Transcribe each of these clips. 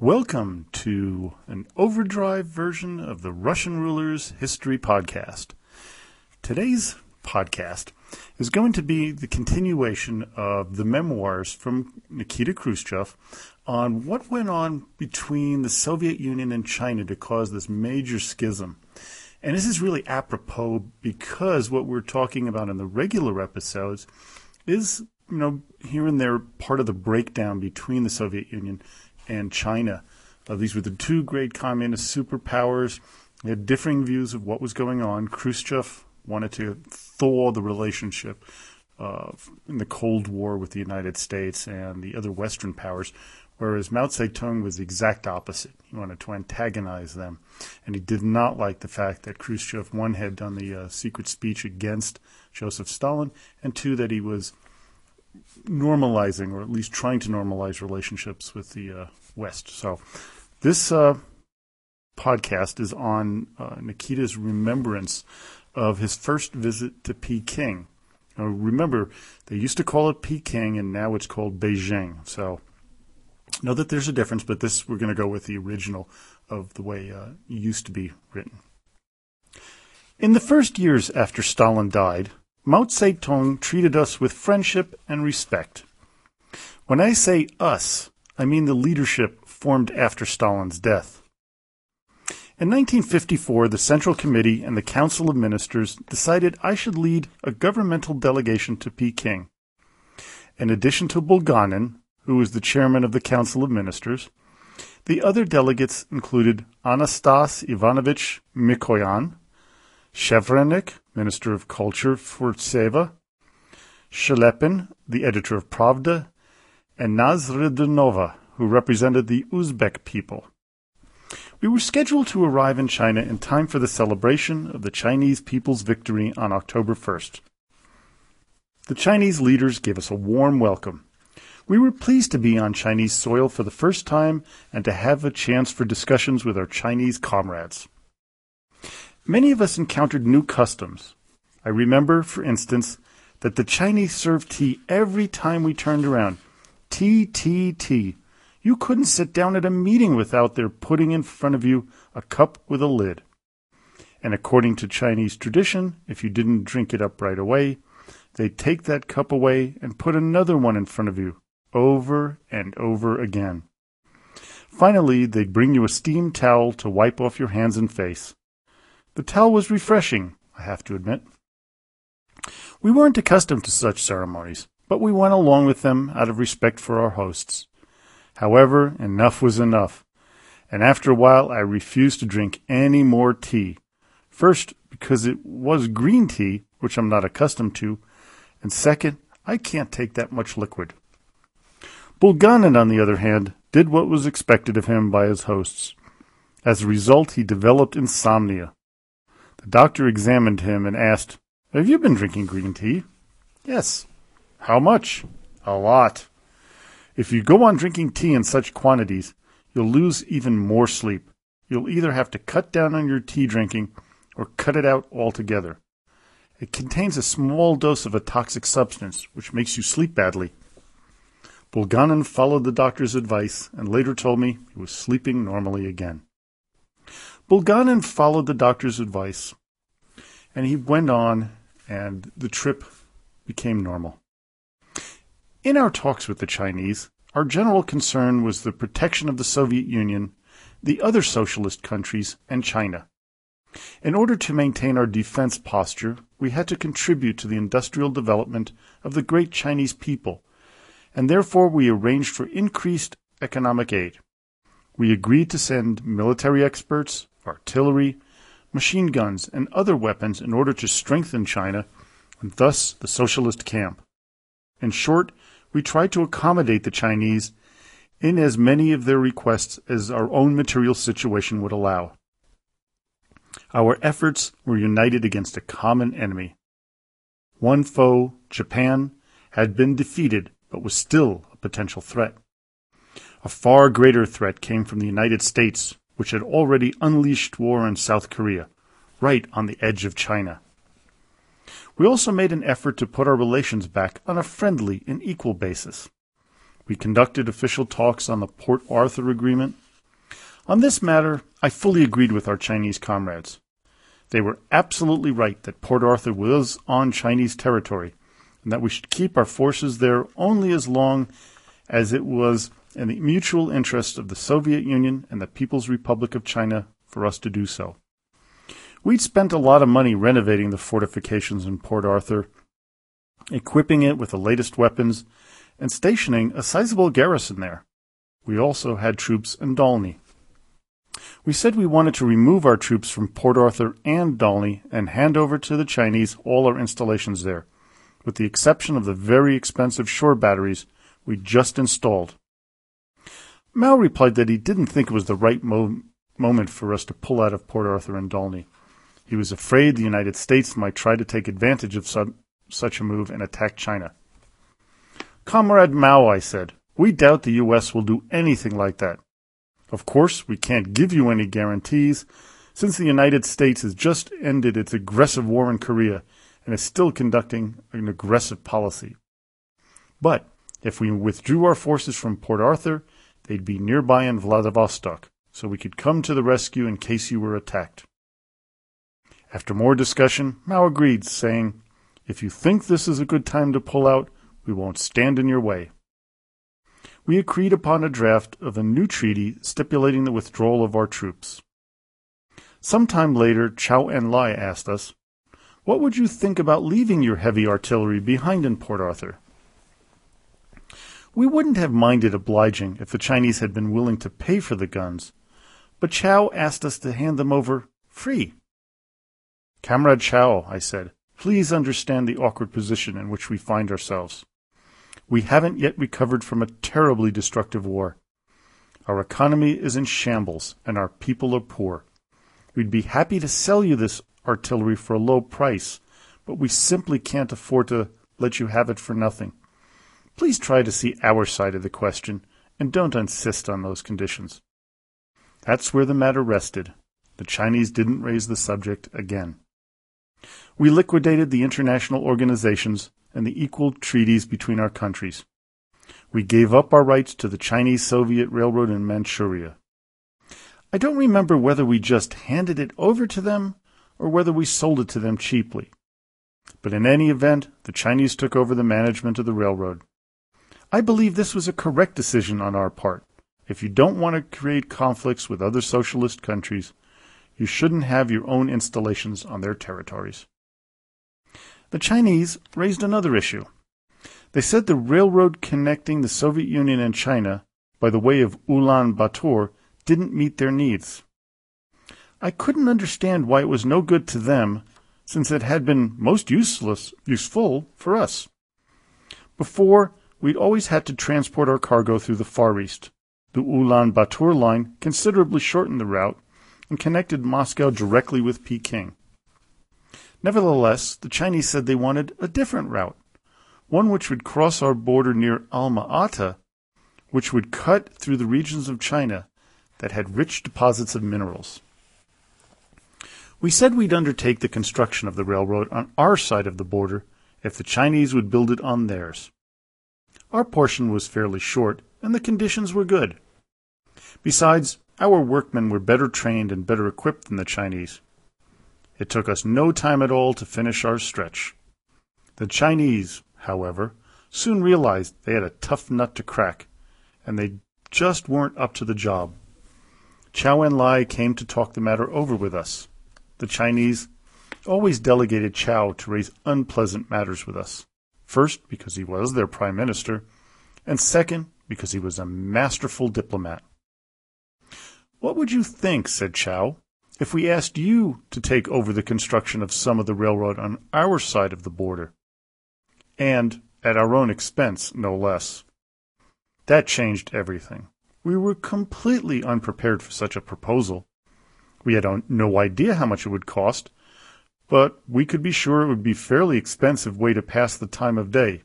Welcome to an overdrive version of the Russian Rulers History Podcast. Today's podcast is going to be the continuation of the memoirs from Nikita Khrushchev on what went on between the Soviet Union and China to cause this major schism. And this is really apropos because what we're talking about in the regular episodes is, you know, here and there part of the breakdown between the Soviet Union and China. Uh, these were the two great communist superpowers. They had differing views of what was going on. Khrushchev wanted to thaw the relationship uh, in the Cold War with the United States and the other Western powers, whereas Mao Zedong was the exact opposite. He wanted to antagonize them, and he did not like the fact that Khrushchev, one, had done the uh, secret speech against Joseph Stalin, and two, that he was normalizing, or at least trying to normalize relationships with the uh, West. So, this uh, podcast is on uh, Nikita's remembrance of his first visit to Peking. Now, remember, they used to call it Peking, and now it's called Beijing. So, know that there's a difference, but this we're going to go with the original of the way uh, it used to be written. In the first years after Stalin died, Mao Zedong treated us with friendship and respect. When I say us, I mean the leadership formed after Stalin's death. In 1954, the Central Committee and the Council of Ministers decided I should lead a governmental delegation to Peking. In addition to Bulganin, who was the chairman of the Council of Ministers, the other delegates included Anastas Ivanovich Mikoyan, Shvernik, Minister of Culture Furtseva, Shelepin, the editor of Pravda, and Nasriddinova, who represented the Uzbek people. We were scheduled to arrive in China in time for the celebration of the Chinese people's victory on October 1st. The Chinese leaders gave us a warm welcome. We were pleased to be on Chinese soil for the first time and to have a chance for discussions with our Chinese comrades. Many of us encountered new customs. I remember, for instance, that the Chinese served tea every time we turned around. Tea, tea, tea. You couldn't sit down at a meeting without their putting in front of you a cup with a lid. And according to Chinese tradition, if you didn't drink it up right away, they'd take that cup away and put another one in front of you, over and over again. Finally, they'd bring you a steam towel to wipe off your hands and face. The towel was refreshing, I have to admit. We weren't accustomed to such ceremonies, but we went along with them out of respect for our hosts. However, enough was enough, and after a while I refused to drink any more tea. First, because it was green tea, which I'm not accustomed to, and second, I can't take that much liquid. Bulganin, on the other hand, did what was expected of him by his hosts. As a result, he developed insomnia. The doctor examined him and asked, Have you been drinking green tea? Yes. How much? A lot. If you go on drinking tea in such quantities, you'll lose even more sleep. You'll either have to cut down on your tea drinking or cut it out altogether. It contains a small dose of a toxic substance which makes you sleep badly. Bulganin followed the doctor's advice and later told me he was sleeping normally again. Bulganin followed the doctor's advice, and he went on, and the trip became normal. In our talks with the Chinese, our general concern was the protection of the Soviet Union, the other socialist countries, and China. In order to maintain our defense posture, we had to contribute to the industrial development of the great Chinese people, and therefore we arranged for increased economic aid. We agreed to send military experts, artillery, machine guns, and other weapons in order to strengthen China and thus the socialist camp. In short, we tried to accommodate the Chinese in as many of their requests as our own material situation would allow. Our efforts were united against a common enemy. One foe, Japan, had been defeated but was still a potential threat. A far greater threat came from the United States, which had already unleashed war in South Korea, right on the edge of China. We also made an effort to put our relations back on a friendly and equal basis. We conducted official talks on the Port Arthur Agreement, On this matter, I fully agreed with our Chinese comrades. They were absolutely right that Port Arthur was on Chinese territory, and that we should keep our forces there only as long as it was in the mutual interest of the Soviet Union and the People's Republic of China for us to do so. We'd spent a lot of money renovating the fortifications in Port Arthur, equipping it with the latest weapons, and stationing a sizable garrison there. We also had troops in Dalny. We said we wanted to remove our troops from Port Arthur and Dalny and hand over to the Chinese all our installations there, with the exception of the very expensive shore batteries we just installed. Mao replied that he didn't think it was the right mo- moment for us to pull out of Port Arthur and Dalny. He was afraid the United States might try to take advantage of sub- such a move and attack China. Comrade Mao, I said, we doubt the U.S. will do anything like that. Of course, we can't give you any guarantees, since the United States has just ended its aggressive war in Korea and is still conducting an aggressive policy. But if we withdrew our forces from Port Arthur, they'd be nearby in Vladivostok, so we could come to the rescue in case you were attacked. After more discussion, Mao agreed, saying, If you think this is a good time to pull out, we won't stand in your way. We agreed upon a draft of a new treaty stipulating the withdrawal of our troops. Some time later, Chou En-lai asked us, What would you think about leaving your heavy artillery behind in Port Arthur? We wouldn't have minded obliging if the Chinese had been willing to pay for the guns, but Chow asked us to hand them over free. Comrade Chow, I said, please understand the awkward position in which we find ourselves. We haven't yet recovered from a terribly destructive war. Our economy is in shambles, and our people are poor. We'd be happy to sell you this artillery for a low price, but we simply can't afford to let you have it for nothing. Please try to see our side of the question, and don't insist on those conditions. That's where the matter rested. The Chinese didn't raise the subject again. We liquidated the international organizations and the equal treaties between our countries. We gave up our rights to the Chinese Soviet Railroad in Manchuria. I don't remember whether we just handed it over to them or whether we sold it to them cheaply. But in any event, the Chinese took over the management of the railroad. I believe this was a correct decision on our part. If you don't want to create conflicts with other socialist countries, you shouldn't have your own installations on their territories. The Chinese raised another issue. They said the railroad connecting the Soviet Union and China by the way of Ulaanbaatar didn't meet their needs. I couldn't understand why it was no good to them since it had been most useless, useful for us. Before, we'd always had to transport our cargo through the Far East. The Ulaanbaatar line considerably shortened the route and connected Moscow directly with Peking. Nevertheless, the Chinese said they wanted a different route, one which would cross our border near Alma Ata, which would cut through the regions of China that had rich deposits of minerals. We said we'd undertake the construction of the railroad on our side of the border if the Chinese would build it on theirs. Our portion was fairly short, and the conditions were good. Besides, our workmen were better trained and better equipped than the Chinese. It took us no time at all to finish our stretch. The Chinese, however, soon realized they had a tough nut to crack, and they just weren't up to the job. Chou En-lai came to talk the matter over with us. The Chinese always delegated Chow to raise unpleasant matters with us. First, because he was their prime minister, and second, because he was a masterful diplomat. What would you think, said Chou, if we asked you to take over the construction of some of the railroad on our side of the border, and at our own expense, no less. That changed everything. We were completely unprepared for such a proposal. We had no idea how much it would cost, but we could be sure it would be a fairly expensive way to pass the time of day.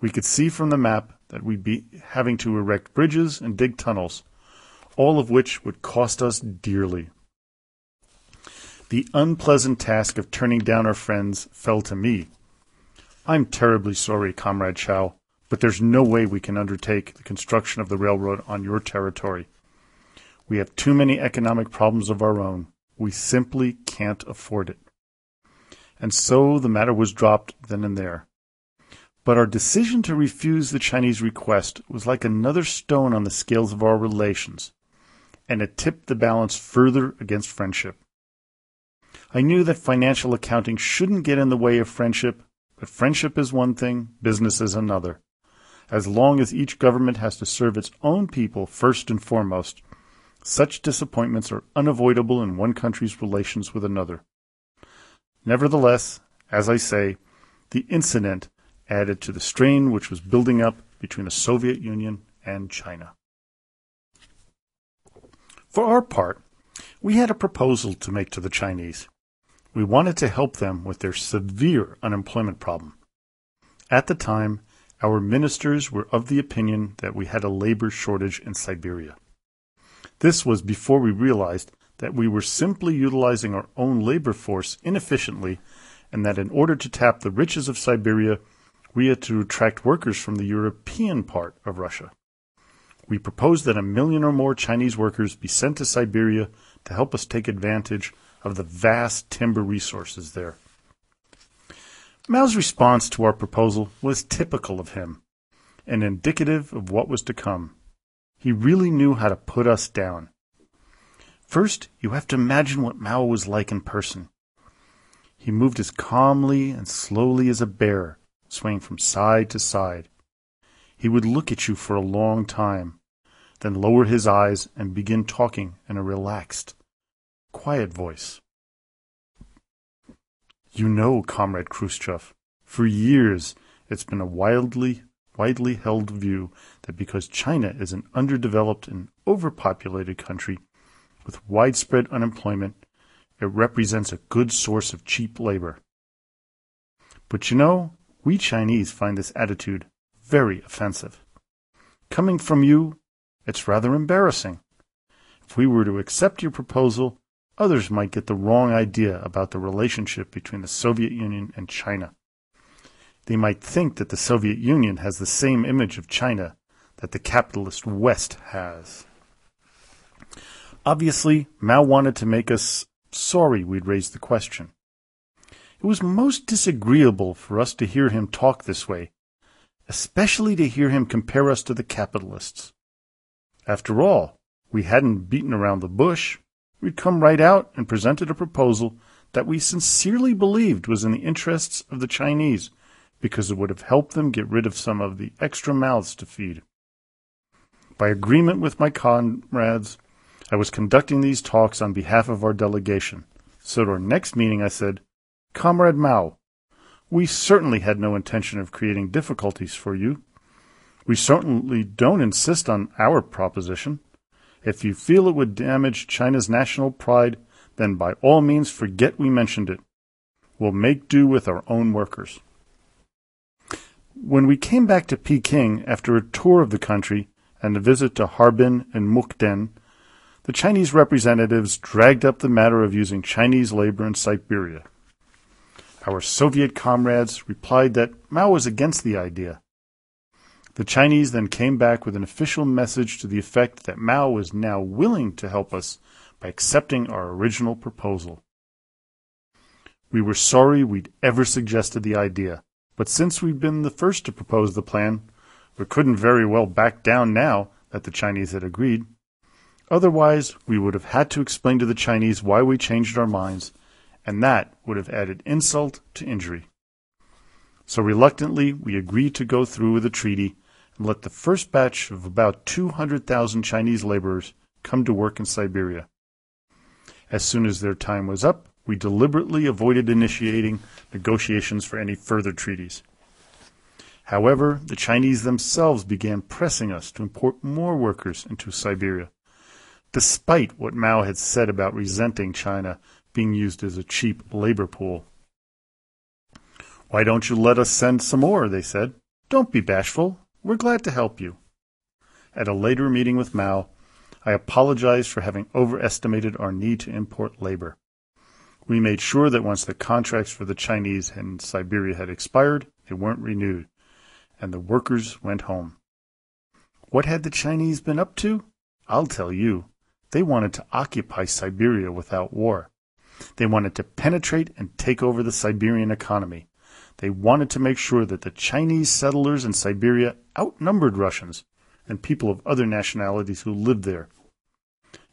We could see from the map that we'd be having to erect bridges and dig tunnels, all of which would cost us dearly. The unpleasant task of turning down our friends fell to me. I'm terribly sorry, Comrade Chou, but there's no way we can undertake the construction of the railroad on your territory. We have too many economic problems of our own. We simply can't afford it. And so the matter was dropped then and there. But our decision to refuse the Chinese request was like another stone on the scales of our relations, and it tipped the balance further against friendship. I knew that financial accounting shouldn't get in the way of friendship, but friendship is one thing, business is another. As long as each government has to serve its own people first and foremost, such disappointments are unavoidable in one country's relations with another. Nevertheless, as I say, the incident added to the strain which was building up between the Soviet Union and China. For our part, we had a proposal to make to the Chinese. We wanted to help them with their severe unemployment problem. At the time, our ministers were of the opinion that we had a labor shortage in Siberia. This was before we realized that we were simply utilizing our own labor force inefficiently and that in order to tap the riches of Siberia, we had to attract workers from the European part of Russia. We proposed that a million or more Chinese workers be sent to Siberia to help us take advantage of the vast timber resources there. Mao's response to our proposal was typical of him and indicative of what was to come. He really knew how to put us down. First, you have to imagine what Mao was like in person. He moved as calmly and slowly as a bear, swaying from side to side. He would look at you for a long time, then lower his eyes and begin talking in a relaxed, quiet voice. You know, Comrade Khrushchev, for years it's been a wildly, widely held view that because China is an underdeveloped and overpopulated country with widespread unemployment, it represents a good source of cheap labor. But you know, we Chinese find this attitude very offensive. Coming from you, it's rather embarrassing. If we were to accept your proposal, others might get the wrong idea about the relationship between the Soviet Union and China. They might think that the Soviet Union has the same image of China that the capitalist West has. Obviously, Mao wanted to make us sorry we'd raised the question. It was most disagreeable for us to hear him talk this way, especially to hear him compare us to the capitalists. After all, we hadn't beaten around the bush. We'd come right out and presented a proposal that we sincerely believed was in the interests of the Chinese because it would have helped them get rid of some of the extra mouths to feed. By agreement with my comrades, I was conducting these talks on behalf of our delegation. So at our next meeting, I said, Comrade Mao, we certainly had no intention of creating difficulties for you. We certainly don't insist on our proposition. If you feel it would damage China's national pride, then by all means forget we mentioned it. We'll make do with our own workers. When we came back to Peking after a tour of the country and a visit to Harbin and Mukden, the Chinese representatives dragged up the matter of using Chinese labor in Siberia. Our Soviet comrades replied that Mao was against the idea the Chinese then came back with an official message to the effect that Mao was now willing to help us by accepting our original proposal. We were sorry we'd ever suggested the idea, but since we'd been the first to propose the plan, we couldn't very well back down now that the Chinese had agreed. Otherwise, we would have had to explain to the Chinese why we changed our minds, and that would have added insult to injury. So reluctantly, we agreed to go through with the treaty and let the first batch of about 200,000 Chinese laborers come to work in Siberia. As soon as their time was up, we deliberately avoided initiating negotiations for any further treaties. However, the Chinese themselves began pressing us to import more workers into Siberia, despite what Mao had said about resenting China being used as a cheap labor pool. Why don't you let us send some more? They said. Don't be bashful. We're glad to help you. At a later meeting with Mao, I apologized for having overestimated our need to import labor. We made sure that once the contracts for the Chinese in Siberia had expired, they weren't renewed, and the workers went home. What had the Chinese been up to? I'll tell you. They wanted to occupy Siberia without war. They wanted to penetrate and take over the Siberian economy. They wanted to make sure that the Chinese settlers in Siberia outnumbered Russians and people of other nationalities who lived there.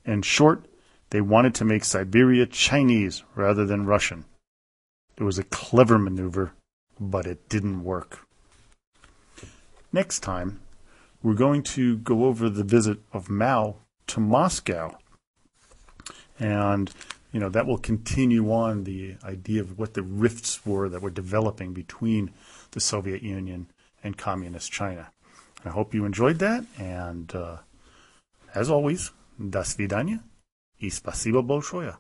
In short, they wanted to make Siberia Chinese rather than Russian. It was a clever maneuver, but it didn't work. Next time, we're going to go over the visit of Mao to Moscow. And, you know, that will continue on the idea of what the rifts were that were developing between the Soviet Union and Communist China. I hope you enjoyed that. And uh, as always, до свидания и спасибо большое.